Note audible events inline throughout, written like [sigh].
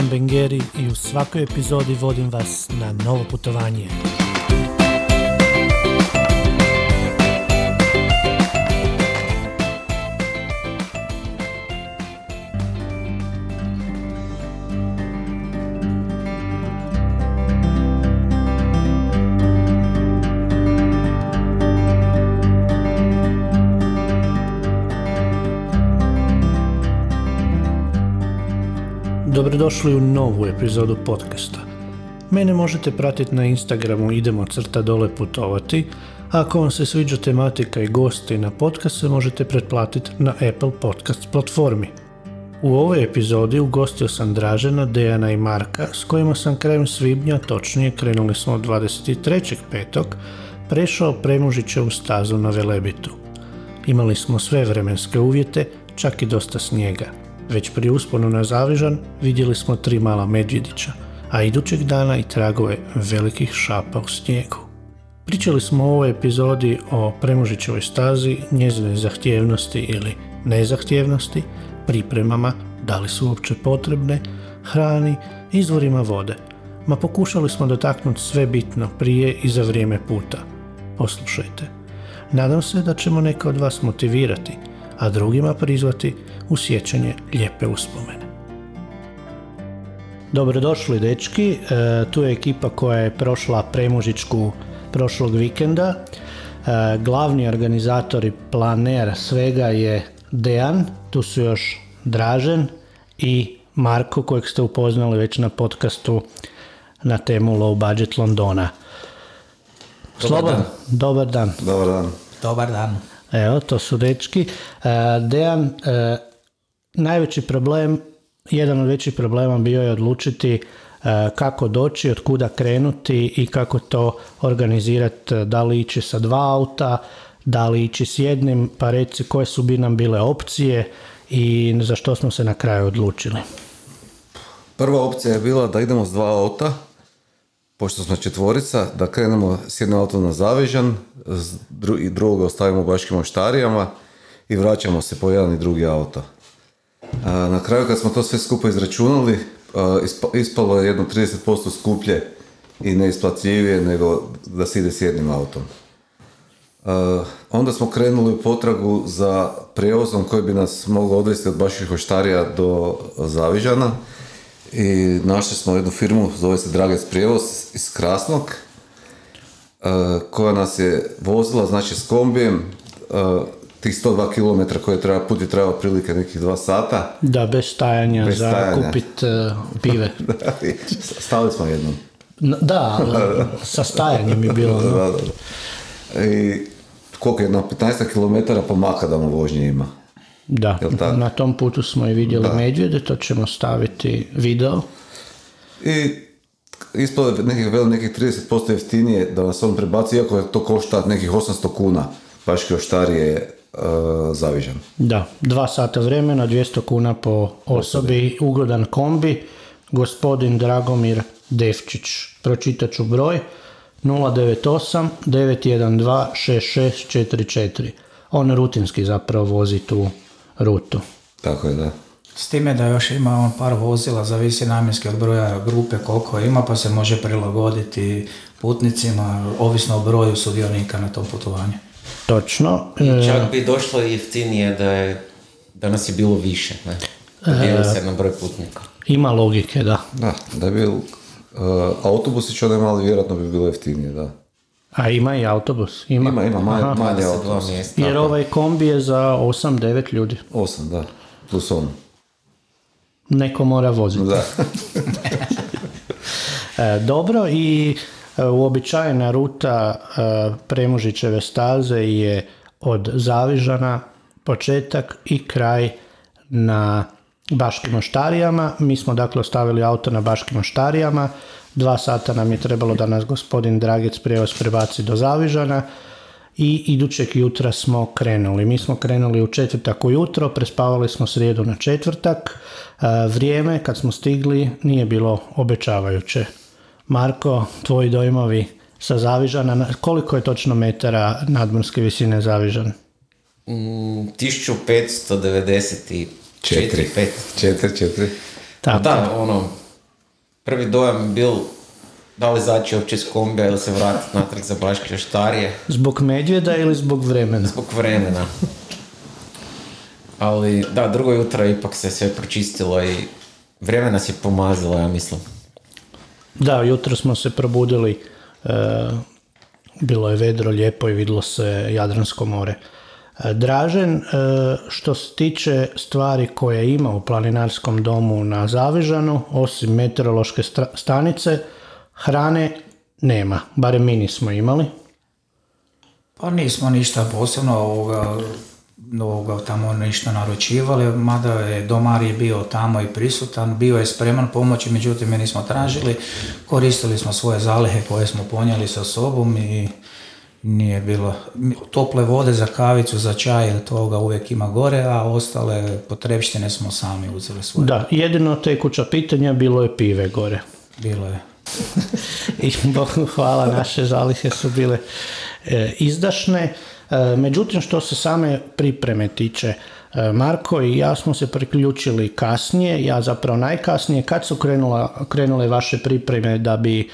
Ivan Bengeri i u svakoj epizodi vodim vas na novo putovanje. Dobrodošli u novu epizodu podcasta. Mene možete pratiti na Instagramu idemo crta dole putovati, a ako vam se sviđa tematika i gosti na podcast možete pretplatiti na Apple Podcast platformi. U ovoj epizodi ugostio sam Dražena, Dejana i Marka s kojima sam krajem svibnja, točnije krenuli smo od 23.5. prešao Premužićevu stazu na Velebitu. Imali smo sve vremenske uvjete, čak i dosta snijega. Već pri usponu na Zavižan vidjeli smo tri mala medvjedića, a idućeg dana i tragove velikih šapa u snijegu. Pričali smo u ovoj epizodi o Premužićevoj stazi, njezinoj zahtjevnosti ili nezahtjevnosti, pripremama, da li su uopće potrebne, hrani, izvorima vode. Ma pokušali smo dotaknuti sve bitno prije i za vrijeme puta. Poslušajte. Nadam se da ćemo neke od vas motivirati, a drugima prizvati u sjećanje lijepe uspomene. Dobrodošli dečki, e, tu je ekipa koja je prošla Premužičku prošlog vikenda. E, glavni organizator i planer svega je Dejan, tu su još Dražen i Marko kojeg ste upoznali već na podcastu na temu Low Budget Londona. Dobar Slobodan, dan. dobar dan. Dobar dan. Dobar dan. Evo, to su dečki. E, Dejan, najveći problem, jedan od većih problema bio je odlučiti e, kako doći, od kuda krenuti i kako to organizirati, da li ići sa dva auta, da li ići s jednim, pa reci koje su bi nam bile opcije i za što smo se na kraju odlučili. Prva opcija je bila da idemo s dva auta, pošto smo četvorica, da krenemo s jednim autom na Zavežan, i drugog ostavimo u Baškim oštarijama i vraćamo se po jedan i drugi auto. Na kraju kad smo to sve skupa izračunali, ispalo je jedno 30% skuplje i neisplatljivije nego da se ide s jednim autom. Onda smo krenuli u potragu za prijevozom koji bi nas mogao odvesti od Baških oštarija do Zavižana i našli smo jednu firmu, zove se Dragec prijevoz iz Krasnog, koja nas je vozila, znači s kombijem, tih 102 km koje treba, put je trebao prilike nekih dva sata. Da, bez stajanja Bez za stajanja. kupit e, [laughs] pive. I Stali smo jednom. Da, [laughs] ali sa stajanjem je bilo. Da, da, da. I koliko je, na 15 km po makadamu vožnje ima. Da, na tom putu smo i vidjeli Da. medvjede, to ćemo staviti video. I ispalo je nekih, veli nekih 30% jeftinije da nas on prebaci, iako je to košta nekih 800 kuna. Baški oštar je uh, zavižan. Da, dva sata vremena, 200 kuna po osobi, ugodan kombi, gospodin Dragomir Devčić. Pročitat ću broj 098 912 6644. On rutinski zapravo vozi tu rutu. Tako je, da. S time da još ima on par vozila, zavisi namjenski od broja grupe koliko ima, pa se može prilagoditi putnicima, ovisno o broju sudionika na tom putovanju. Točno. I e, čak bi došlo jeftinije da je, da nas je bilo više, ne? Dijeli se na broj putnika. ima logike, da. Da, da je bil uh, autobusi će mali vjerojatno bi bilo jeftinije, da. A ima i autobus? Ima, Ima, ima, manje, Aha. manje 22 autobus. mjesta. Jer ovaj kombi je za 8-9 ljudi. Osam, da. Plus on. Neko mora voziti. Da. [laughs] E, dobro i e, uobičajena ruta e, Premužićeve staze je od Zavižana početak i kraj na Baškim oštarijama. Mi smo dakle ostavili auto na Baškim oštarijama. Dva sata nam je trebalo da nas gospodin Dragec prijevoz prebaci do Zavižana i idućeg jutra smo krenuli. Mi smo krenuli u četvrtak ujutro, prespavali smo srijedu na četvrtak. E, Vrijeme kad smo stigli nije bilo obećavajuće. Marko, tvoji dojmovi sa Zavižana, na- koliko je točno metara nadmorske visine Zavižan? Mm, 1594, Četiri. 5. Četiri, četiri. Tako. Da, ono, prvi dojam bil da li zaći uopće iz kombija ili se vratiti natrag za Baške štarije. Zbog medvjeda ili zbog vremena? Zbog vremena. Ali da, drugo jutro ipak se sve pročistilo i vrijeme nas je pomazilo, ja mislim. Da, jutro smo se probudili, e, bilo je vedro, lijepo i vidjelo se Jadransko more. E, Dražen, e, što se tiče stvari koje ima u planinarskom domu na Zavižanu, osim meteorološke stanice, hrane nema, barem mi nismo imali. Pa nismo ništa posebno ovoga, ovoga tamo ništa naručivali, mada je domar je bio tamo i prisutan, bio je spreman pomoći, međutim mi nismo tražili, koristili smo svoje zalihe koje smo ponijeli sa sobom i nije bilo tople vode za kavicu, za čaj ili toga uvijek ima gore, a ostale potrebštine smo sami uzeli svoje. Da, jedino tekuća pitanja bilo je pive gore. Bilo je. [laughs] I Bogu hvala, naše zalihe su bile izdašne. E, međutim, što se same pripreme tiče, e, Marko i ja smo se priključili kasnije, ja zapravo najkasnije, kad su krenula, krenule vaše pripreme da bi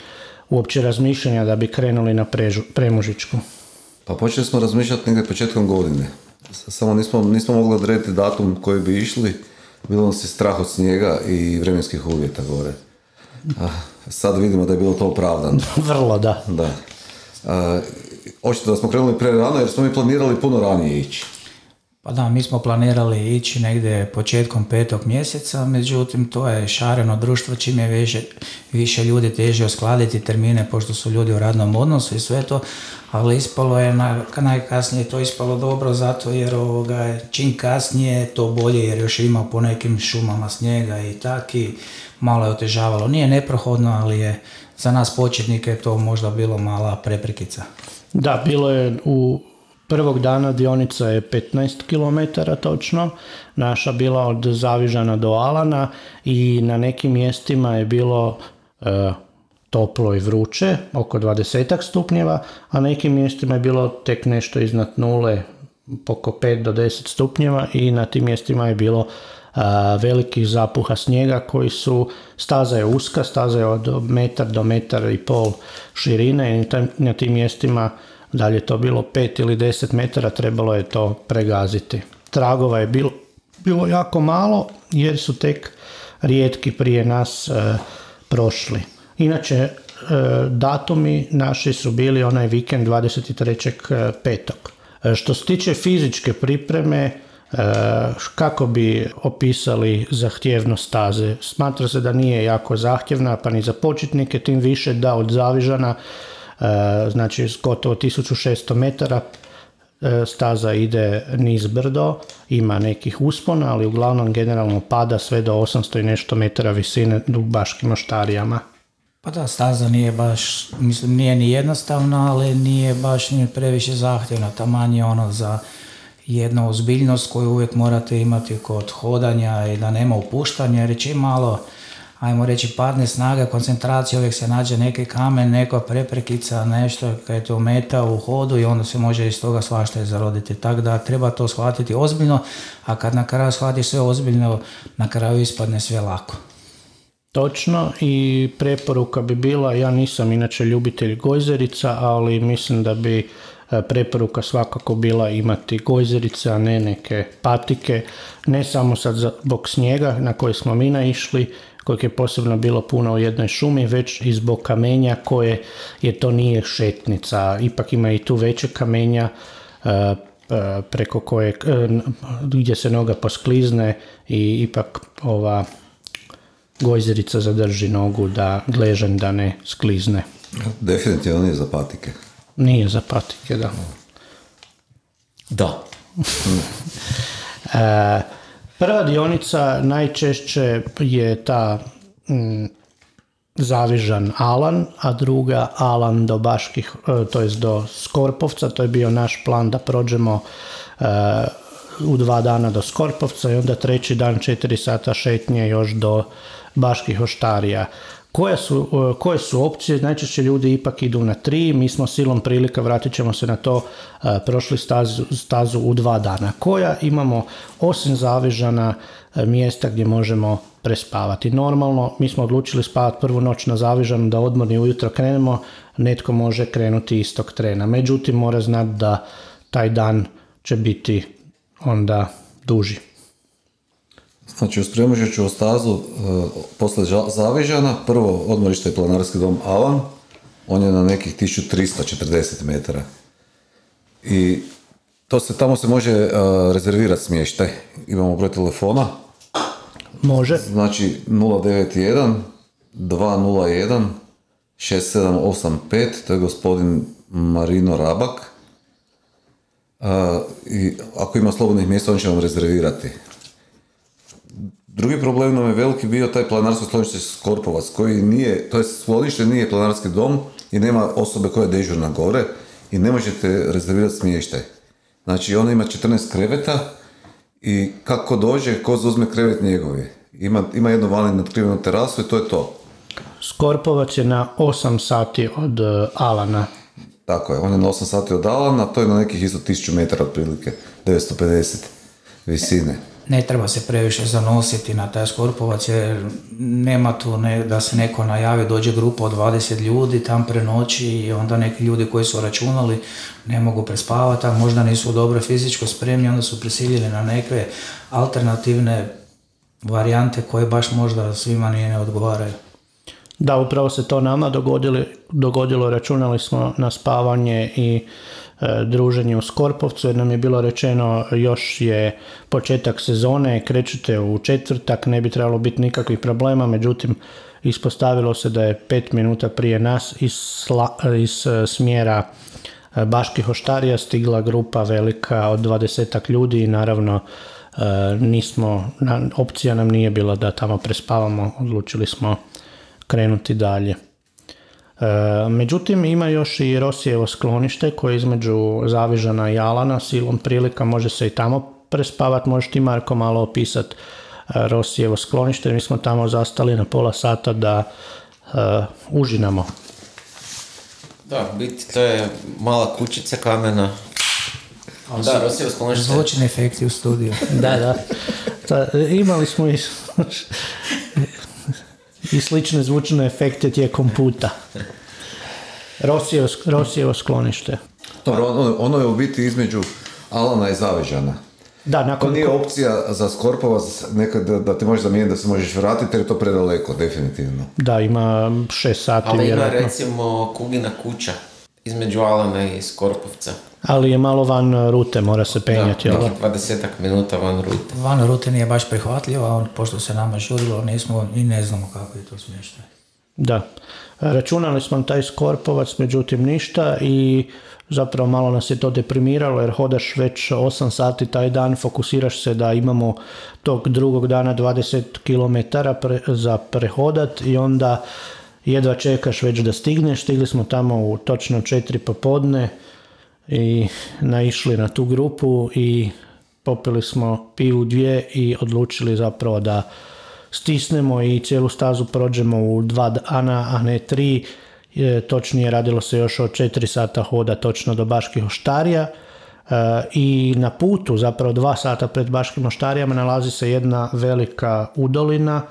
uopće razmišljanja da bi krenuli na prežu, Premužičku? Pa počeli smo razmišljati negdje početkom godine. Samo nismo, nismo mogli odrediti datum koji bi išli. Bilo nas je strah od snijega i vremenskih uvjeta gore. A, sad vidimo da je bilo to opravdano. [laughs] Vrlo, da. Da. A, očito da smo krenuli pre rano jer smo mi planirali puno ranije ići. Pa da, mi smo planirali ići negdje početkom petog mjeseca, međutim to je šareno društvo, čim je više, više ljudi teže uskladiti termine pošto su ljudi u radnom odnosu i sve to, ali ispalo je na, najkasnije to ispalo dobro zato jer ovoga, čim kasnije to bolje jer još ima po nekim šumama snijega i tak i malo je otežavalo. Nije neprohodno, ali je za nas početnike to možda bilo mala preprekica. Da, bilo je u prvog dana dionica je 15 km točno, naša bila od Zavižana do Alana i na nekim mjestima je bilo e, toplo i vruće, oko 20 stupnjeva, a na nekim mjestima je bilo tek nešto iznad nule, oko 5 do 10 stupnjeva i na tim mjestima je bilo velikih zapuha snijega koji su, staza je uska, staza je od metar do metar i pol širine i na tim mjestima da je to bilo 5 ili 10 metara, trebalo je to pregaziti. Tragova je bilo, bilo jako malo jer su tek rijetki prije nas e, prošli. Inače, e, datumi naši su bili onaj vikend 23.5. E, što se tiče fizičke pripreme, e, kako bi opisali zahtjevnost staze? Smatra se da nije jako zahtjevna, pa ni za početnike, tim više da od Zavižana, e, znači gotovo 1600 metara, e, staza ide niz brdo, ima nekih uspona, ali uglavnom generalno pada sve do 800 i nešto metara visine u Baškim oštarijama. Pa da, staza nije baš, mislim, nije ni jednostavna, ali nije baš ni previše zahtjevna. Taman je ono za jednu ozbiljnost koju uvijek morate imati kod hodanja i da nema upuštanja, jer čim malo, ajmo reći, padne snaga, koncentracija, uvijek se nađe neki kamen, neka preprekica, nešto kad je to meta u hodu i onda se može iz toga svašta zaroditi. Tako da treba to shvatiti ozbiljno, a kad na kraju shvatiš sve ozbiljno, na kraju ispadne sve lako. Točno i preporuka bi bila, ja nisam inače ljubitelj gojzerica, ali mislim da bi preporuka svakako bila imati gojzerice, a ne neke patike, ne samo sad zbog snijega na koji smo mi naišli, kojeg je posebno bilo puno u jednoj šumi, već i zbog kamenja koje, jer to nije šetnica, ipak ima i tu veće kamenja, e, e, preko kojeg, e, gdje se noga posklizne i ipak ova gojzerica zadrži nogu da gležanj da ne sklizne. Definitivno nije za patike. Nije za patike, da. Da. [laughs] E, prva dionica najčešće je ta mm, Zavižan Alan, a druga Alan do Baških, e, to jest do Skorpovca, to je bio naš plan da prođemo e, u dva dana do Skorpovca i onda treći dan četiri sata šetnje još do Baških oštarija. Koje su, e, koje su opcije? Najčešće ljudi ipak idu na tri, mi smo silom prilika, vratit ćemo se na to, e, prošli stazu, stazu u dva dana. Koja imamo, osim Zavižana, e, mjesta gdje možemo prespavati. Normalno, mi smo odlučili spavati prvu noć na Zavižanu da odmorni ujutro krenemo, netko može krenuti istog trena. Međutim, mora znati da taj dan će biti onda duži. Znači, uz Premužiću stazu e, posle Ža- Zavižana, prvo odmorište je planarski dom Alan, on je na nekih 1340 metara. I to se, tamo se može e, rezervirati smještaj. Imamo broj telefona, Može, znači 091 201 6785, to je gospodin Marino Rabak. E, I ako ima slobodnih mjesta, on će vam rezervirati. Drugi problem nam je veliki bio taj planarsko sklonište Skorpovac, koji nije, to je sklonište nije planarski dom i nema osobe koja je dežurna gore i ne možete rezervirati smještaj. Znači ona ima 14 kreveta i kako dođe, ko zauzme krevet njegov je. Ima, ima jednu vani nadkrivenu terasu i to je to. Skorpovac je na 8 sati od e, Alana. Tako je, on je na 8 sati od Alana, to je na nekih isto 1000 metara otprilike, 950 visine. Ne treba se previše zanositi na taj Skorpovac jer nema tu ne, da se neko najavi, dođe grupa od 20 ljudi, tam prenoći i onda neki ljudi koji su računali ne mogu prespavati, a možda nisu dobro fizičko spremni, onda su prisiljeni na neke alternativne varijante koje baš možda svima nije ne odgovaraju. Da, upravo se to nama dogodili, dogodilo, računali smo na spavanje i druženje u Skorpovcu jer nam je bilo rečeno još je početak sezone, krećete u četvrtak, ne bi trebalo biti nikakvih problema, međutim ispostavilo se da je pet minuta prije nas iz, sla- iz e, smjera e, Baških oštarija stigla grupa velika od 20 ljudi i naravno e, nismo, opcija nam nije bila da tamo prespavamo, odlučili smo krenuti dalje. E, međutim, ima još i Rosijevo sklonište koje je između Zavižana i Alana, silom prilika može se i tamo prespavati, možeš ti Marko malo opisati Rosijevo sklonište, mi smo tamo zastali na pola sata da e, užinamo. Da, biti to je mala kućica kamena. Da, Rosijevo sklonište. Zvučni efekti u studiju. Da, da. [laughs] Ta, imali smo i, i slične zvučne efekte tijekom puta. Rosijevo, Rosijevo sklonište. Dobro, ono, ono je u biti između Alana i Zavižana. Da, To nakon nije opcija za Skorpovac nekad da, da te možeš zamijeniti da se možeš vratiti jer je to predaleko, definitivno. Da, ima šest sati Ali ima vjerojatno. recimo Kugina kuća između Alana i Skorpovca. Ali je malo van rute, mora se penjati. Da, nekih 20 minuta van rute. Van rute nije baš prihvatljivo, a on, pošto se nama žurilo, nismo i ne znamo kako je to smještaj. Da. Računali smo taj Skorpovac, međutim ništa i zapravo malo nas je to deprimiralo jer hodaš već 8 sati taj dan, fokusiraš se da imamo tog drugog dana 20 km pre, za prehodat i onda jedva čekaš već da stigneš. Stigli smo tamo u točno 4 popodne i naišli na tu grupu i popili smo pivu dvije i odlučili zapravo da stisnemo i cijelu stazu prođemo u dva dana, a ne tri. E, točnije radilo se još o četiri sata hoda točno do Baških oštarija. E, I na putu, zapravo dva sata pred Baškim oštarijama, nalazi se jedna velika udolina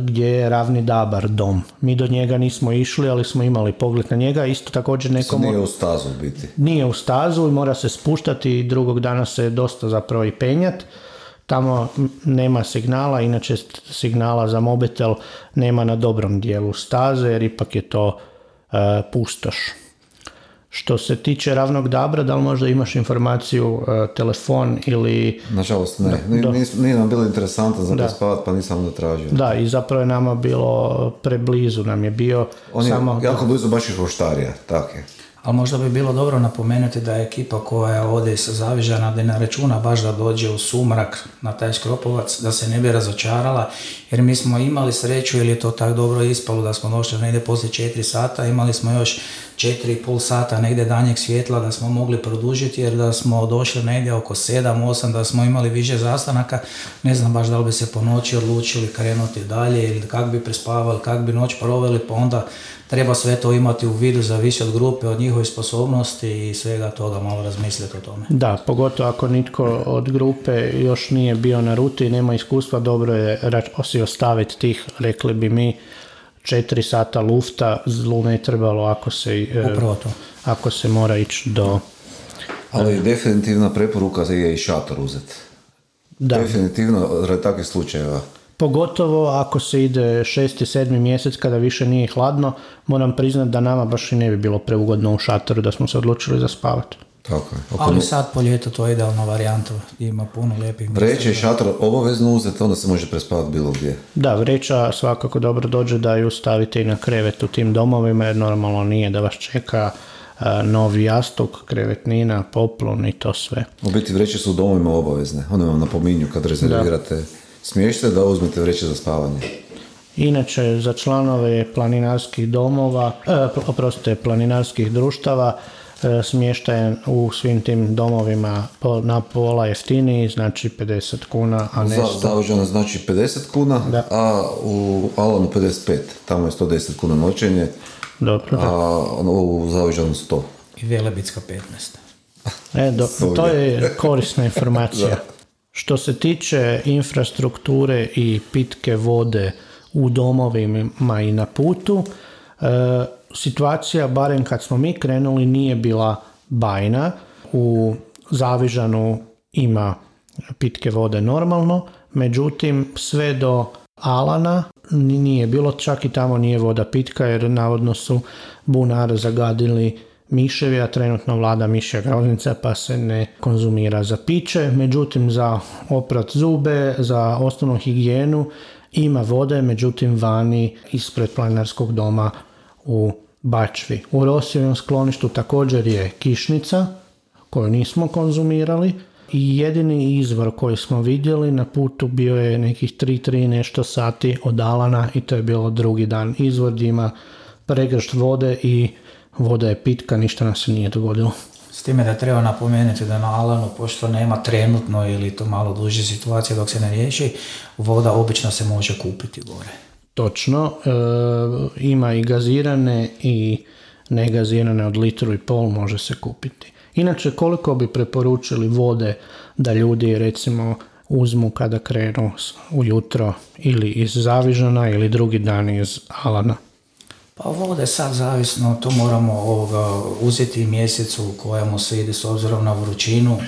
gdje je ravni dabar dom. Mi do njega nismo išli, ali smo imali pogled na njega. Isto također nekom nije u stazu biti. nije u stazu i mora se spuštati i drugog dana se dosta zapravo i penjat. Tamo nema signala, inače signala za mobitel nema na dobrom dijelu staze jer ipak je to e, pustoš. Što se tiče ravnog dabra, da li možda imaš informaciju, e, telefon ili... Nažalost ne, da. nis- nije nam bilo interesantno za Da. prespavat pa nisam onda tražio. Da, i zapravo je nama bilo preblizu, nam je bio On je samo... jako blizu baš ih oštarija, tak je. Ali možda bi bilo dobro napomenuti da je ekipa koja ode sa Zavižana da ne računa baš da dođe u sumrak na taj Skropovac, da se ne bi razočarala, jer mi smo imali sreću ili je to tako dobro ispalo da smo došli negdje poslije 4 sata, imali smo još 4,5 sata negdje danjeg svjetla da smo mogli produžiti jer da smo došli negdje oko 7-8 da smo imali više zastanaka, ne znam baš da li bi se po noći odlučili krenuti dalje ili kako bi prespavali, kako bi noć proveli, pa onda treba sve to imati u vidu, zavisi od grupe, od njihove sposobnosti i svega toga malo razmisliti o tome. Da, pogotovo ako nitko od grupe još nije bio na ruti i nema iskustva, dobro je ra- si ostaviti tih, rekli bi mi, četiri sata lufta, zlu ne trebalo ako se, e, Upravo to. ako se mora ići do... Ali definitivna preporuka je i šator uzeti. Da, Definitivno, radi takvih slučajeva. Pogotovo ako se ide šesti, sedmi mjesec kada više nije hladno, moram priznati da nama baš i ne bi bilo preugodno u šatoru da smo se odlučili za spavati. Tako je. Ali sad po ljetu to je idealna varijanta, ima puno lijepih mjesta. Vreće i šator obavezno uzeti, onda se može prespavati bilo gdje. Da, vreća svakako dobro dođe da ju stavite i na krevet u tim domovima jer normalno nije da vas čeka a, novi jastuk, krevetnina, poplun i to sve. U biti vreće su u domovima obavezne. One vam napominju kad rezervirate smještaj da uzmete vreće za spavanje. Inače, za članove planinarskih domova, e, oprostite, planinarskih društava, e, smještajan u svim tim domovima po, na pola jeftiniji, znači 50 kuna, a ne Za 100. Zaođana znači 50 kuna, Da. a u Alanu 55. Tamo je 110 kuna noćenje, Dobro, da. a ono u Zaođanu 100. I Velebitska 15. E, do, to je korisna informacija. [laughs] Što se tiče infrastrukture i pitke vode u domovima i na putu, e, situacija, barem kad smo mi krenuli, nije bila bajna. U Zavižanu ima pitke vode normalno, međutim sve do Alana ni- nije bilo, čak i tamo nije voda pitka jer navodno su bunar zagadili miševi, a trenutno vlada mišja groznica pa se ne konzumira za piće. Međutim, za oprat zube, za osnovnu higijenu ima vode, međutim vani ispred planinarskog doma u Bačvi. U Rosijevom skloništu također je kišnica koju nismo konzumirali i jedini izvor koji smo vidjeli na putu bio je nekih 3-3 nešto sati od Alana i to je bilo drugi dan. Izvor ima pregršt vode i voda je pitka, ništa nam se nije dogodilo. S time da treba napomenuti da na Alanu, pošto nema trenutno ili to malo duže situacije dok se ne riješi, voda obično se može kupiti gore. Točno, e, ima i gazirane i negazirane od litru i pol može se kupiti. Inače, koliko bi preporučili vode da ljudi recimo uzmu kada krenu ujutro ili iz Zavižana ili drugi dan iz Alana? Pa vode sad zavisno, to moramo ovoga, uzeti mjesecu u kojemu se ide s obzirom na vrućinu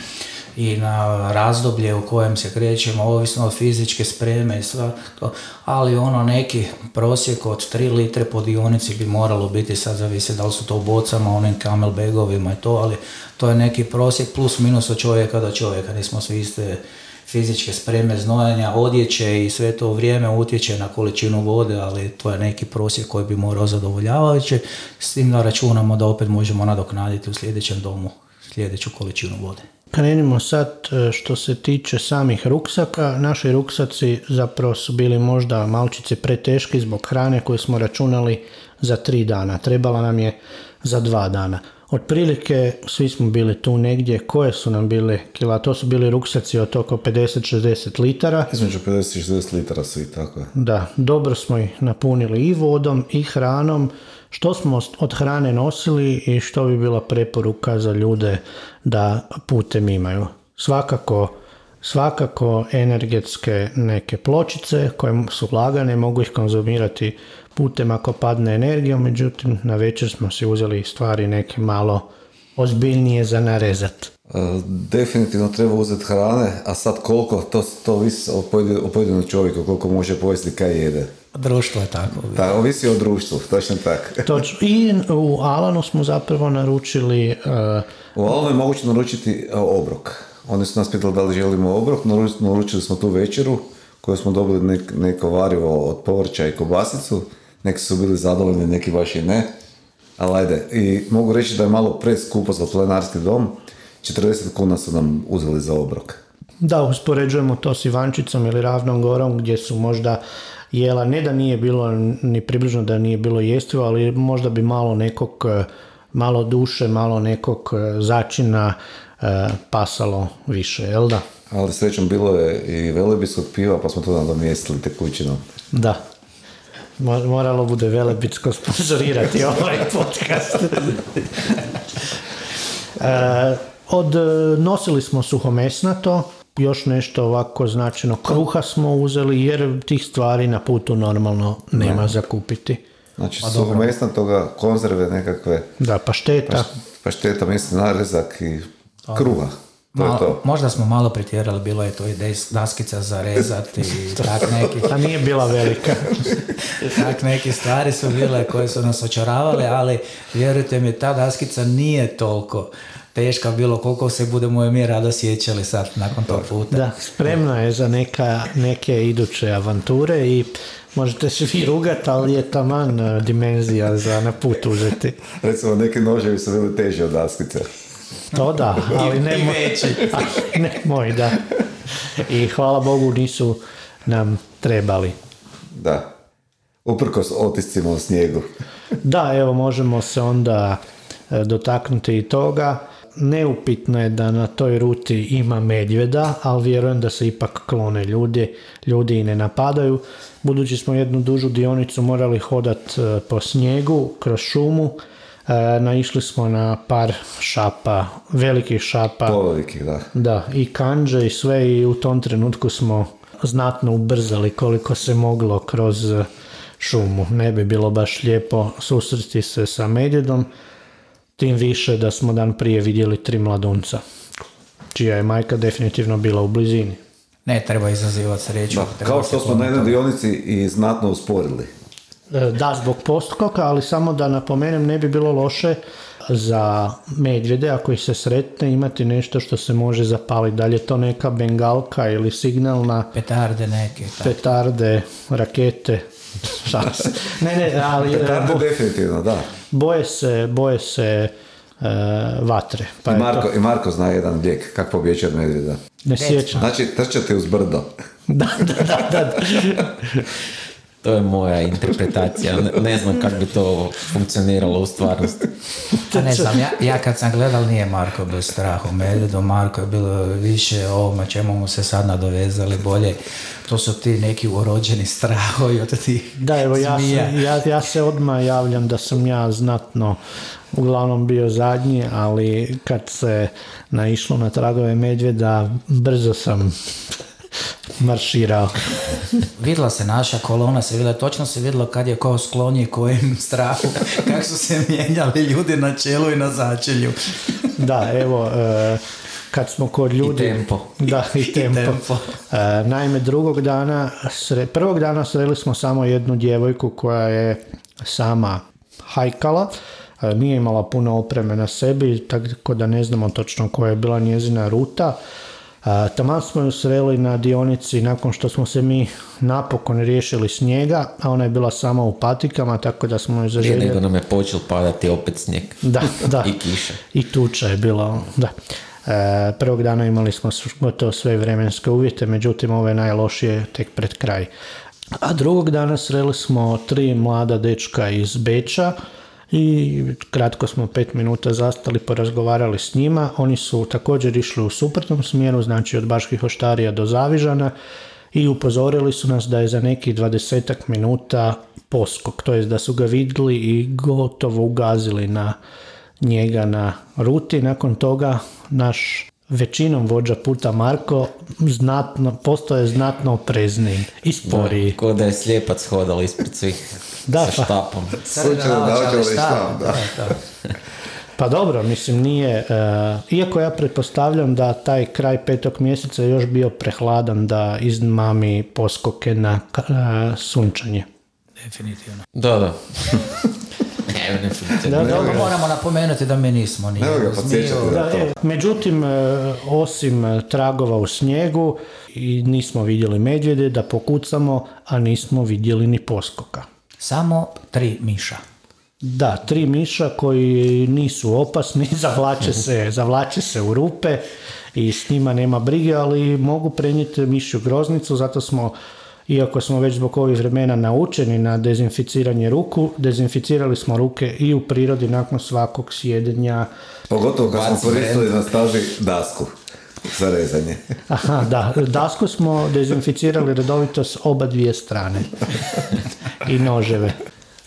i na razdoblje u kojem se krećemo, ovisno od fizičke spreme i sve to, ali ono neki prosjek od 3 litre po dionici bi moralo biti, sad zavisi da li su to u bocama, onim camelbagovima i to, ali to je neki prosjek plus minus od čovjeka do čovjeka, nismo svi iste fizičke spreme znojanja, odjeće i sve to vrijeme utječe na količinu vode, ali to je neki prosjek koji bi morao zadovoljavajući, s tim da računamo da opet možemo nadoknaditi u sljedećem domu sljedeću količinu vode. Krenimo sad e, što se tiče samih ruksaka. Naši ruksaci zapravo su bili možda malčice preteški zbog hrane koju smo računali za tri dana. Trebala nam je za dva dana. Otprilike svi smo bili tu negdje. Koje su nam bile kila? To su bili ruksaci od oko 50-60 litara. Između 50 i 60 litara svi, tako je. Da, dobro smo ih napunili i vodom i hranom. Što smo od hrane nosili i što bi bila preporuka za ljude da putem imaju? Svakako, svakako energetske neke pločice koje su lagane, mogu ih konzumirati putem ako padne energijom, međutim na večer smo si uzeli stvari neke malo ozbiljnije za narezat. E, Definitivno treba uzeti hrane, a sad koliko, to, to ovisi o pojedin- o pojedinom čovjeku, koliko može pojesti kaj jede. Društvo je tako. Da, ovisi o društvu, točno tak. Točno. I u Alanu smo zapravo naručili uh, U Alanu je moguće naručiti e, obrok. Oni su nas pitali da li želimo obrok, naru- naručili smo tu večeru koju smo dobili nek, neko varivo od povrća i kobasicu. Neki su bili zadovoljni, neki baš i ne. Ali ajde, i mogu reći da je malo preskupo za plenarski dom. 40 kuna su nam uzeli za obrok. Da, uspoređujemo to s Ivančicom ili Ravnom Gorom gdje su možda jela, ne da nije bilo ni približno da nije bilo jestivo, ali možda bi malo nekog, eh, malo duše, malo nekog eh, začina eh, pasalo više, jel da? Ali srećom bilo je i velebijskog piva, pa smo to nadomjestili tekućinom. Da. Mo- Moralo bude Velebitsko sponzorirati [laughs] ovaj podcast. [laughs] E, od, e, nosili smo suhomesnato, još nešto ovako značajno. Kruha smo uzeli jer tih stvari na putu normalno nema za kupiti. Znači, suhomesna toga, konzerve nekakve, Da, pašteta. pašteta, mesni narezak i kruha. To je Malo- to. možda smo malo pretjerali, bilo je to i des- daskica za rezati [laughs] i tak neki, A nije bila velika. [laughs] tak neki stvari su bile koje su nas očaravale, ali vjerujte mi, ta daskica nije toliko teška bilo koliko se budemo mi rado sjećali sad nakon tog puta. Da, spremna je za neka, neke iduće avanture i možete se vi rugat, ali je taman e, dimenzija za na put uzeti. Recimo, neki noževi su bili teži od daskice. To da, [laughs] ali ne, I mo- veći. [laughs] ali ne moj, da. I hvala Bogu nisu nam trebali. Da. Uprkos otiscima u snijegu. Da, evo možemo se onda e, dotaknuti i toga. Neupitno je da na toj ruti ima medvjeda, ali vjerujem da se ipak klone ljudi, ljudi i ne napadaju. Budući smo jednu dužu dionicu morali hodat e, po snijegu, kroz šumu, e, naišli smo na par šapa, velikih šapa. Poloviki, da. Da, i kanđe i sve i u tom trenutku smo znatno ubrzali koliko se moglo kroz šumu. Ne bi bilo baš lijepo susresti se sa medjedom, tim više da smo dan prije vidjeli tri mladunca, čija je majka definitivno bila u blizini. Ne treba izazivati sreću. Da, kao što smo na jednoj dionici i znatno usporili. E, Da, zbog postkoka, ali samo da napomenem ne bi bilo loše za medvjede ako ih se sretne imati nešto što se može zapaliti. Da li je to neka bengalka ili signalna Petarde neke. tako. petarde, rakete. [laughs] Ne, ne, ali e, Petarde bo- definitivno, da. boje se, boje se e, vatre. Pa I Marko, to, I Marko zna jedan lijek, kako pobjeći od medvjeda. ne sjećam. Znači, trčati uz brdo. [laughs] Da, da, da, da. To je moja interpretacija. Ne, ne znam kako bi to funkcioniralo u stvarnosti. A ne znam, ja, ja kad sam gledal nije Marko bez straha u medvedu, Marko je bilo više o ovome čemu mu se sad nadovezali bolje. To su ti neki urođeni strahovi od tih Da, evo ja, sam, ja, ja se odmah javljam da sam ja znatno uglavnom bio zadnji, ali kad se naišlo na tragove medvjeda, brzo sam marširao. Vidjela se naša kolona, se vidjela, točno se vidjelo kad je ko sklonji kojem strahu, [laughs] kako su se mijenjali ljudi na čelu i na začelju. Da, evo, e, kad smo kod ljudi... tempo. Da, [laughs] i tempo. tempo. E, naime, drugog dana, sre, prvog dana sreli smo samo jednu djevojku koja je sama hajkala, e, nije imala puno opreme na sebi, tako da ne znamo točno koja je bila njezina ruta. Taman smo ju sreli na dionici nakon što smo se mi napokon riješili snijega, a ona je bila sama u patikama, tako da smo ju Prije zaželjeli. nego nam je počel padati opet snijeg. Da, da. [laughs] I kiša. I tuča je bila, da. E, prvog dana imali smo gotovo sve vremenske uvjete, međutim ove najlošije tek pred kraj. A drugog dana sreli smo tri mlada dečka iz Beča i kratko smo pet minuta zastali, porazgovarali s njima. Oni su također išli u suprotnom smjeru, znači od Baških oštarija do Zavižana i upozorili su nas da je za nekih dvadesetak minuta poskok, to jest da su ga vidjeli i gotovo ugazili na njega na ruti. Nakon toga naš većinom vođa puta Marko znatno, postoje znatno oprezniji i sporiji. Ko da je slijepac hodal ispred svih Da, sa pa. štapom. Slučajno naočale i štab, da. Pa dobro, mislim nije, e, iako ja pretpostavljam da taj kraj petog mjeseca je još bio prehladan da izmami poskoke na e, sunčanje. Definitivno. Da, da. [laughs] ne. Da, Dobro, moramo napomenuti da mi nismo ni da- Da, e, međutim, osim tragova u snijegu i nismo vidjeli medvjede da pokucamo, a nismo vidjeli ni poskoka. Samo tri miša. Da, tri miša koji nisu opasni, [laughs] zavlače se, zavlače se u rupe i s njima nema brige, ali mogu prenijeti mišju groznicu, zato smo, iako smo već zbog ovih vremena naučeni na dezinficiranje ruku, dezinficirali smo ruke i u prirodi nakon svakog sjedenja. Pogotovo kad smo koristili na staži dasku za rezanje. [laughs] Aha, da, dasku smo dezinficirali redovito s oba dvije strane. [laughs] i noževe.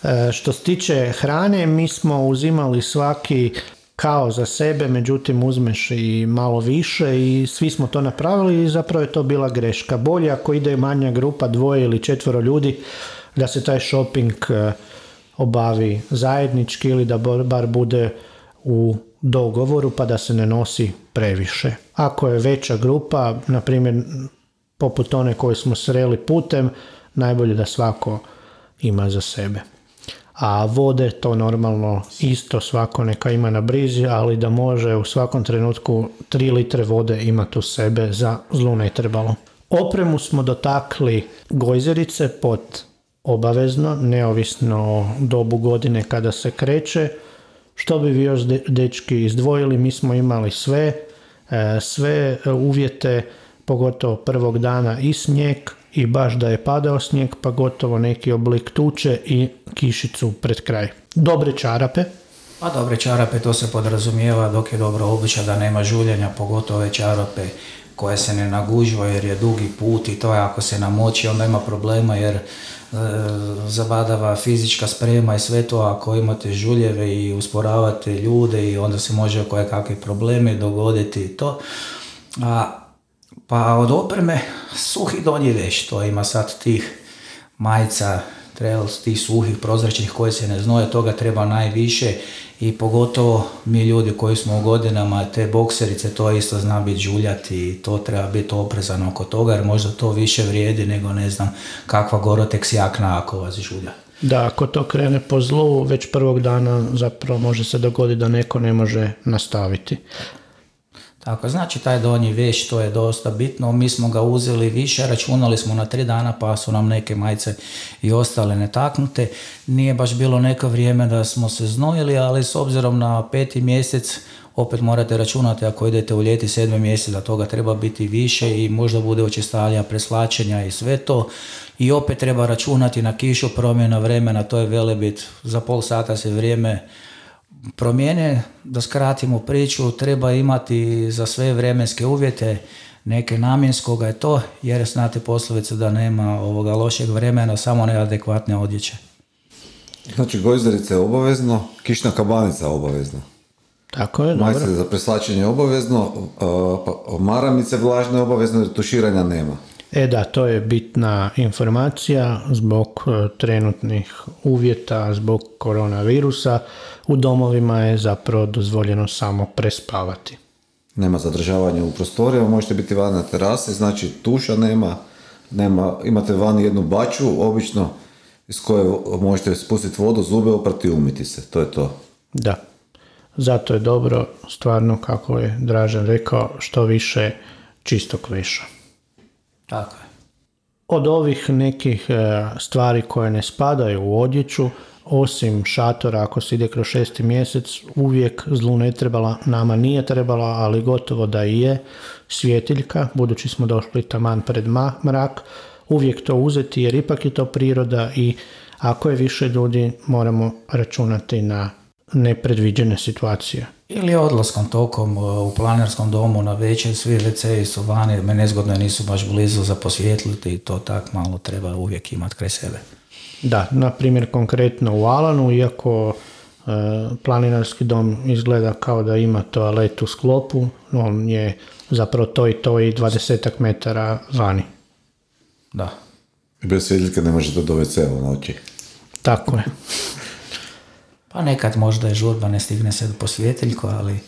E, što se tiče hrane, mi smo uzimali svaki kao za sebe, međutim uzmeš i malo više i svi smo to napravili i zapravo je to bila greška. Bolje ako ide manja grupa, dvoje ili četvero ljudi, da se taj shopping e, obavi zajednički ili da bar bude u dogovoru pa da se ne nosi previše. Ako je veća grupa, na primjer poput one koje smo sreli putem, najbolje da svako ima za sebe. A vode to normalno isto svako neka ima na brizi, ali da može u svakom trenutku 3 litre vode imati u sebe za zlu ne trebalo. Opremu smo dotakli gojzerice pod obavezno, neovisno o dobu godine kada se kreće. Što bi vi još dečki izdvojili? Mi smo imali sve, e, sve uvjete, pogotovo prvog dana i snijeg i baš da je padao snijeg, pa gotovo neki oblik tuče i kišicu pred kraj. Dobre čarape, pa dobre čarape to se podrazumijeva dok je dobro obuća da nema žuljenja, pogotovo ove čarape koje se ne nagužva jer je dugi put i to je ako se namoći onda ima problema jer zabadava fizička sprema i sve to ako imate žuljeve i usporavate ljude i onda se može koje kakve probleme dogoditi i to. A, pa od opreme suhi donji veš, to ima sad tih majica, trails, tih suhih prozračnih koji se ne znoje, toga treba najviše i pogotovo mi ljudi koji smo u godinama, te bokserice, to isto zna biti žuljati i to treba biti oprezano oko toga jer možda to više vrijedi nego ne znam kakva Gorotex jakna ako vas žulja. Da, ako to krene po zlu, već prvog dana zapravo može se dogoditi da neko ne može nastaviti. Tako, znači taj donji veš, to je dosta bitno. Mi smo ga uzeli više, računali smo na tri dana pa su nam neke majice i ostale netaknute. Nije baš bilo neko vrijeme da smo se znojili, ali s obzirom na peti mjesec opet morate računati ako idete u ljeti sedmi mjesec da toga treba biti više i možda bude očistalja, preslačenja i sve to. I opet treba računati na kišu, promjena vremena, to je velebit. Za pol sata se vrijeme promijene, da skratimo priču, treba imati za sve vremenske uvjete neke namjenskoga je to, jer znate poslovice da nema ovoga lošeg vremena, samo neadekvatne odjeće. Znači gojzerica je obavezno, kišna kabanica je obavezno. Tako je, dobro. za preslačenje je obavezno, pa maramice vlažne je obavezno, jer tuširanja nema. E da, to je bitna informacija zbog e, trenutnih uvjeta, zbog koronavirusa. U domovima je zapravo dozvoljeno samo prespavati. Nema zadržavanja u prostorijama, možete biti van na terasi, znači tuša nema, nema, imate van jednu baču, obično iz koje možete spustiti vodu, zube oprati i umiti se, to je to. Da, zato je dobro, stvarno kako je Dražan rekao, što više čistog veša. Tako je. Od ovih nekih e, stvari koje ne spadaju u odjeću, osim šatora ako se ide kroz šesti mjesec, uvijek zlu ne trebala, nama nije trebala, ali gotovo da i je svjetiljka, budući smo došli taman pred mrak, uvijek to uzeti jer ipak je to priroda i ako je više ljudi moramo računati na nepredviđene situacije. Ili odlaskom tokom e, u planarskom domu na večer, svi wc su vani, me nezgodno nisu baš blizu za posvijetliti i to tak malo treba uvijek imati kraj sebe. Da, na primjer konkretno u Alanu, iako e, planinarski dom izgleda kao da ima toalet u sklopu, on je zapravo to i to i 20 metara vani. Da. Bez svjetljike ne možete do WC u noći. Tako je. Pa nekad možda je žurba, ne stigne se po svjetiljku, ali...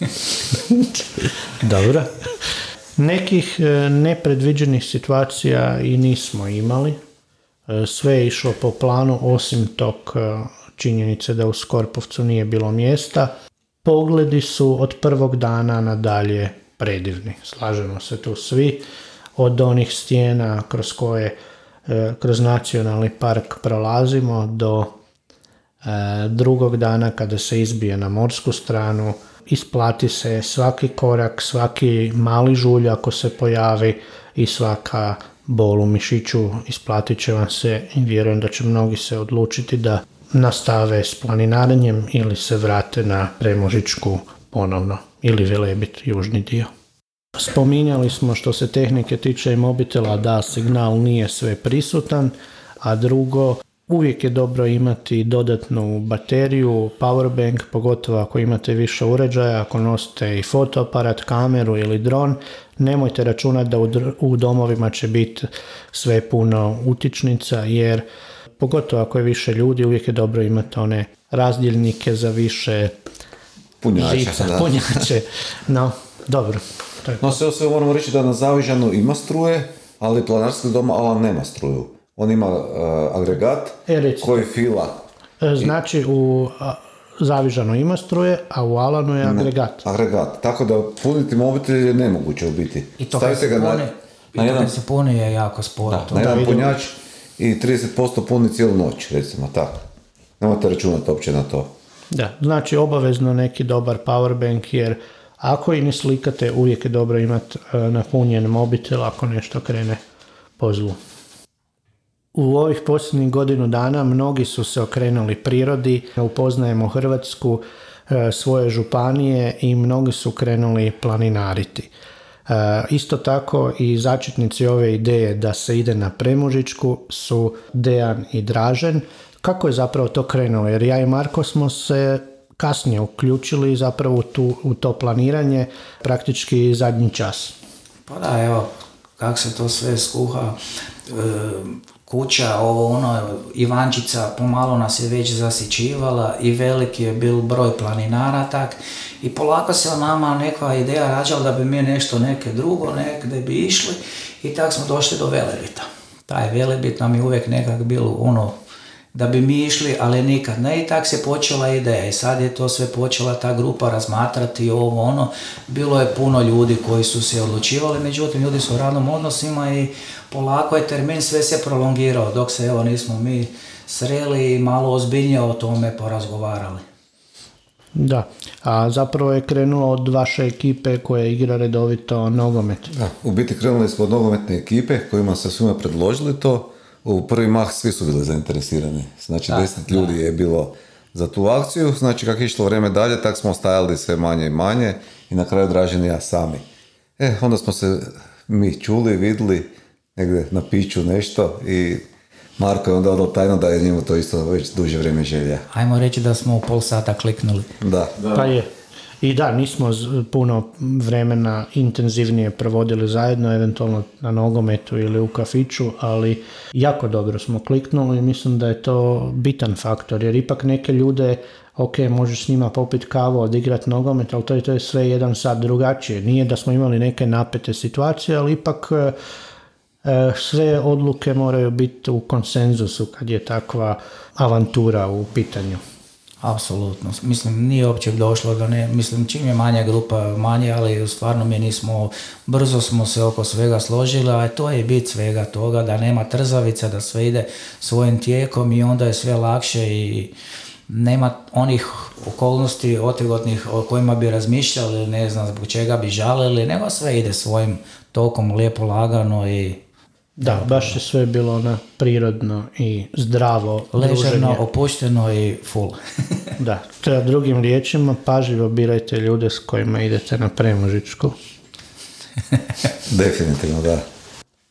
[laughs] Dobro. Nekih e, nepredviđenih situacija i nismo imali. E, sve je išlo po planu, osim tog e, činjenice da u Skorpovcu nije bilo mjesta. Pogledi su od prvog dana nadalje predivni. Slažemo se tu svi. Od onih stijena kroz koje kroz nacionalni park prolazimo do drugog dana kada se izbije na morsku stranu, isplati se svaki korak, svaki mali žulj ako se pojavi i svaka bol u mišiću isplatit će vam se i vjerujem da će mnogi se odlučiti da nastave s planinarenjem ili se vrate na Premožičku ponovno ili Velebit južni dio. Spominjali smo što se tehnike tiče i mobitela da signal nije sve prisutan, a drugo, uvijek je dobro imati dodatnu bateriju, powerbank, pogotovo ako imate više uređaja, ako nosite i fotoaparat, kameru ili dron, nemojte računati da u, domovima će biti sve puno utičnica, jer pogotovo ako je više ljudi, uvijek je dobro imati one razdjelnike za više Punjača, žica, da. punjače. No, dobro. No sve sve moramo reći da na Zavižanu ima struje, ali planarski dom Alan nema struju. On ima uh, agregat E, koji fila E, Znači u a, Zavižanu ima struje, a u Alanu je agregat. agregat. Tako da puniti mobitel je nemoguće u biti. I to kad se ga na, puni, i na to jedan, se puni je jako sporo. na jedan punjač i 30% puni cijelu noć, recimo tako. Nemojte računati uopće na to. Da, znači obavezno neki dobar powerbank jer ako i ne slikate uvijek je dobro imati e, napunjen mobitel ako nešto krene po zlu. U ovih posljednjih godinu dana mnogi su se okrenuli prirodi, upoznajemo Hrvatsku, e, svoje županije i mnogi su krenuli planinariti. E, Isto tako i začetnici ove ideje da se ide na Premužičku su Dejan i Dražen. Kako je zapravo to krenulo? Jer ja i Marko smo se kasnije uključili zapravo tu, u to planiranje praktički zadnji čas. Pa da, evo, kako se to sve skuha, e, kuća, ovo ono, Ivančica pomalo nas je već zasićivala i veliki je bil broj planinara tak i polako se o nama neka ideja rađala da bi mi nešto neke drugo, negdje bi išli i tak smo došli do Velebita. Taj Velebit nam je uvijek nekak bilo ono da bi mi išli, ali nikad ne i tak se počela ideja i sad je to sve počela ta grupa razmatrati ovo ono. Bilo je puno ljudi koji su se odlučivali, međutim ljudi su u radnom odnosima i polako je termin sve se prolongirao dok se evo nismo mi sreli i malo ozbiljnije o tome porazgovarali. Da, a zapravo je krenulo od vaše ekipe koja igra redovito nogomet. Da, u biti krenuli smo od nogometne ekipe kojima se svima predložili to. U prvi mah svi su bili zainteresirani. Znači Da, deset ljudi je bilo za tu akciju. Znači kako je išlo vrijeme dalje, tak smo stajali sve manje i manje i na kraju Dražen i ja sami. E, onda smo se mi čuli, vidjeli negdje na piću nešto i Marko je onda odao tajno da je njemu to isto već duže vrijeme želja. Ajmo reći da smo u pol sata kliknuli. Da. Pa je. I da, nismo puno vremena intenzivnije provodili zajedno, eventualno na nogometu ili u kafiću, ali jako dobro smo kliknuli i mislim da je to bitan faktor, jer ipak neke ljude, ok, možeš s njima popit kavu, odigrat nogomet, ali to je, to je sve jedan sat drugačije. Nije da smo imali neke napete situacije, ali ipak e, e, sve odluke moraju biti u konsenzusu kad je takva avantura u pitanju. Apsolutno. Mislim, nije uopće došlo do ne, mislim, čim je manja grupa, manje, ali stvarno mi nismo, brzo smo se oko svega složili, a to je bit svega toga, da nema trzavica, da sve ide svojim tijekom i onda je sve lakše i nema onih okolnosti otegotnih o kojima bi razmišljali, ne znam zbog čega bi žalili, nego sve ide svojim tokom, lijepo, lagano i Da, baš je sve bilo na prirodno i zdravo ležerno, druženje. opušteno i full. [laughs] Da, to je drugim riječima, pažljivo birajte ljude s kojima idete na Premužičku. [laughs] Definitivno, da.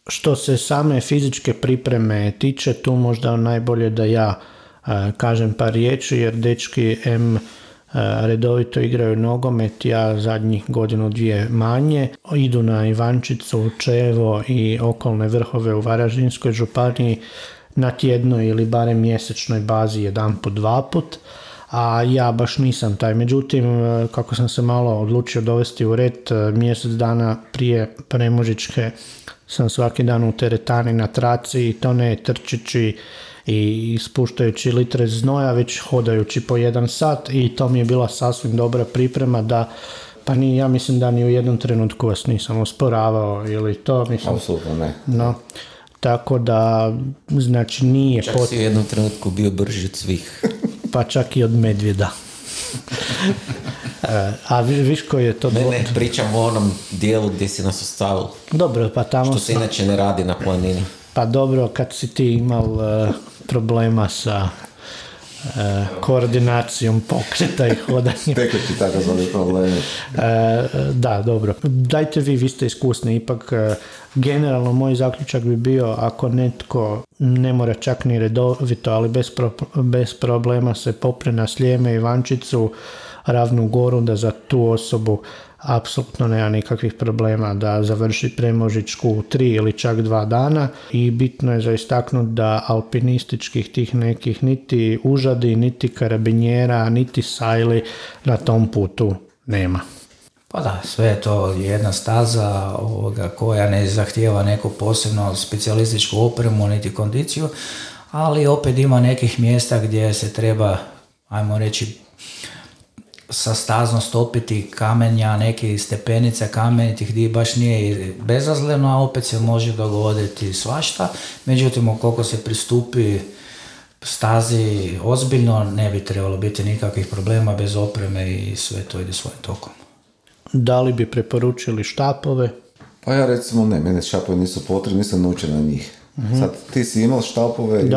Što se same fizičke pripreme tiče, tu možda najbolje da ja e, kažem par riječi, jer dečki M redovito igraju nogomet, ja zadnjih godinu dvije manje. Idu na Ivančicu, Čevo i okolne vrhove u Varaždinskoj županiji na tjednoj ili barem mjesečnoj bazi jedan put, dva put a ja baš nisam taj. Međutim, e, kako sam se malo odlučio dovesti u red, e, mjesec dana prije Premužičke sam svaki dan u teretani na traci i to ne trčići i spuštajući litre znoja, već hodajući po jedan sat i to mi je bila sasvim dobra priprema da pa ni, ja mislim da ni u jednom trenutku vas nisam osporavao ili to, mislim, Apsolutno ne. no, tako da, znači nije Čak pot- si u jednom trenutku bio brži od svih. [laughs] pa čak i od medvjeda. [laughs] E, A vi, viš koji je to Ne, ne, pričam o onom dijelu gdje si nas ostavil. Dobro, pa tamo Što se sam- inače ne radi na planini. Pa dobro, kad si ti imal e, problema sa e, koordinacijom pokreta i hodanja. Tekući takozvani problemi. E, da, dobro. Dajte vi, vi ste iskusni, ipak e, generalno moj zaključak bi bio ako netko ne mora čak ni redovito, ali bez, bez problema se popre na Sljeme i Vančicu, ravnu goru, da za tu osobu apsolutno nema nikakvih problema da završi Premožičku u tri ili čak dva dana i bitno je za istaknuti da alpinističkih tih nekih niti užadi, niti karabinjera, niti sajli na tom putu nema. Pa da, sve je to jedna staza ovoga, koja ne zahtijeva neku posebno specijalističku opremu niti kondiciju, ali opet ima nekih mjesta gdje se treba, ajmo reći, sa stazom stopiti kamenja, neke stepenice kamenitih gdje baš nije bezazleno, a opet se može dogoditi svašta. Međutim, ukoliko se pristupi stazi ozbiljno, ne bi trebalo biti nikakvih problema bez opreme i sve to ide svojim tokom. Da li bi preporučili štapove? Pa ja recimo ne, mene štapovi nisu potrebni, nisam naučen na njih. Mhm. Sad ti si imao štapove i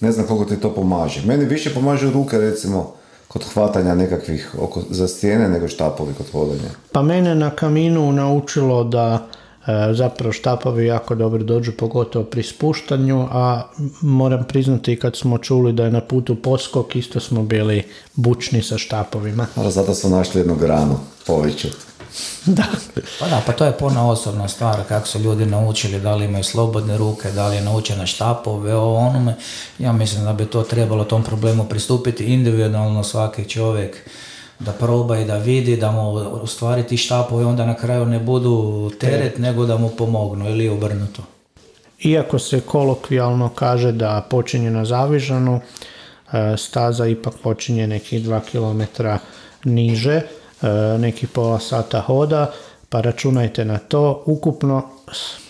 ne znam koliko ti to pomaže. Meni više pomažu ruke recimo kod hvatanja nekakvih oko, za stijene nego štapovi kod hodanja? Pa mene na kaminu naučilo da e, zapravo štapovi jako dobro dođu, pogotovo pri spuštanju, a moram priznati kad smo čuli da je na putu poskok, isto smo bili bučni sa štapovima. Ali zato smo našli jednu granu, poveću. [laughs] da. Pa da, pa to je puno osobna stvar, kako su ljudi naučili, da li imaju slobodne ruke, da li je naučena štapove, o onome. Ja mislim da bi to trebalo tom problemu pristupiti individualno svaki čovjek da proba i da vidi, da mu u stvari ti štapovi onda na kraju ne budu teret, nego da mu pomognu ili obrnuto. Iako se kolokvijalno kaže da počinje na Zavižanu, e, staza ipak počinje nekih dva kilometra niže, E, neki pola sata hoda, pa računajte na to. Ukupno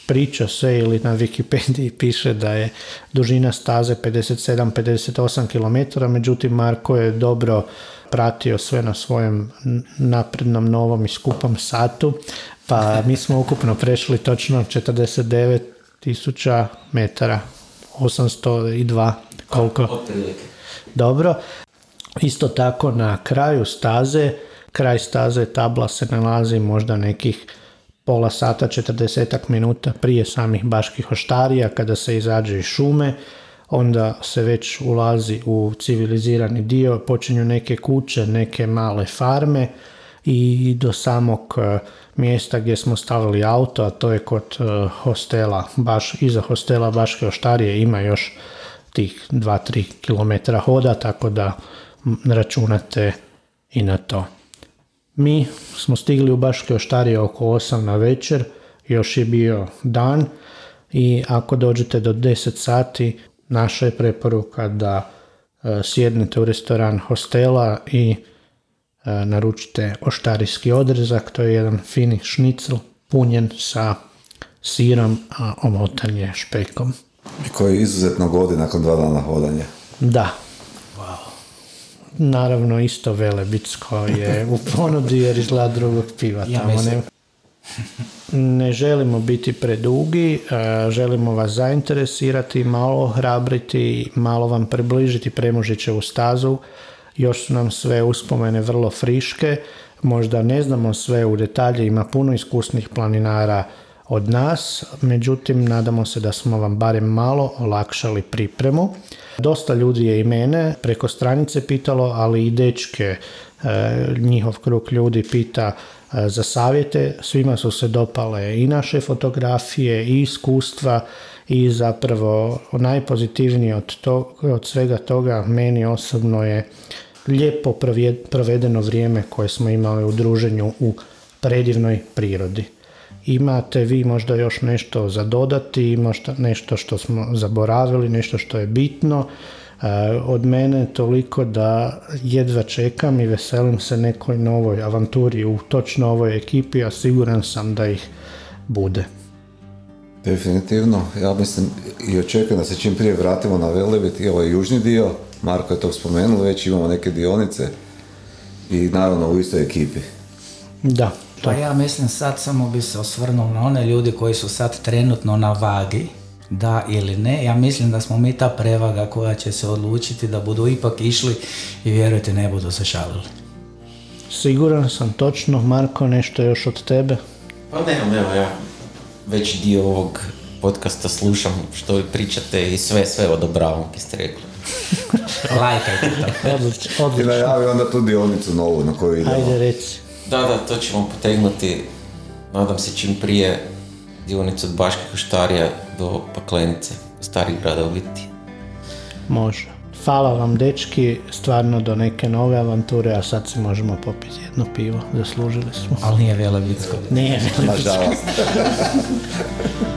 priča se ili na Wikipediji piše da je dužina staze 57-58 km, međutim Marko je dobro pratio sve na svojem naprednom, novom i skupom satu, pa mi smo ukupno prešli točno 49 tisuća metara, 802 koliko. Dobro. Isto tako na kraju staze Kraj staze tabla se nalazi možda nekih pola sata, 40 minuta prije samih baških oštarija kada se izađe iz šume, onda se već ulazi u civilizirani dio, počinju neke kuće, neke male farme i do samog e, mjesta gdje smo stavili auto, a to je kod e, hostela, baš iza hostela Baške oštarije ima još tih 2-3 km hoda, tako da računate i na to. Mi smo stigli u Baške oštarije oko 8 na večer, još je bio dan i ako dođete do 10 sati, naša je preporuka da e, sjednete u restoran hostela i e, naručite oštarijski odrezak, to je jedan fini šnicl punjen sa sirom, a omotan je špekom. I koji izuzetno godi nakon dva dana hodanja. Da, naravno isto Velebitsko je u ponudi jer izgleda drugog piva tamo. Ne, ne želimo biti predugi, e, želimo vas zainteresirati, malo hrabriti, malo vam približiti Premužićevu stazu. Još su nam sve uspomene vrlo friške, možda ne znamo sve u detalje, ima puno iskusnih planinara od nas, međutim nadamo se da smo vam barem malo olakšali pripremu. Dosta ljudi je i mene preko stranice pitalo, ali i dečke, e, njihov krug ljudi pita e, za savjete. Svima su se dopale i naše fotografije i iskustva i zapravo najpozitivnije od, to, od svega toga meni osobno je lijepo provedeno vrijeme koje smo imali u druženju u predivnoj prirodi. Imate vi možda još nešto za dodati, možda nešto što smo zaboravili, nešto što je bitno. E, od mene toliko da jedva čekam i veselim se nekoj novoj avanturi u točno ovoj ekipi, a siguran sam da ih bude. Definitivno, ja mislim i očekujem da se čim prije vratimo na Velebit i ovaj južni dio. Marko je to spomenuo, već imamo neke dionice i naravno u istoj ekipi. Da, pa ja mislim sad samo bi se osvrnuo na one ljudi koji su sad trenutno na vagi, da ili ne. Ja mislim da smo mi ta prevaga koja će se odlučiti da budu ipak išli i vjerujte ne budu se šalili. Siguran sam točno, Marko, nešto još od tebe? Pa ne, evo ja već dio ovog podcasta slušam što vi pričate i sve, sve odobravam, kaj ste rekli. [laughs] Lajkajte to. Odlično, I odlično. najavi onda tu dionicu novu na koju idemo. Ajde reci. Da, da, to ćemo potegnuti, nadam se čim prije, dionicu od Baške Koštarija do Paklenice, starih grada u biti. Može. Hvala vam, dečki, stvarno do neke nove avanture, a sad si možemo popiti jedno pivo, zaslužili smo. Ali nije velebitsko. Nije, Nažalost. [laughs]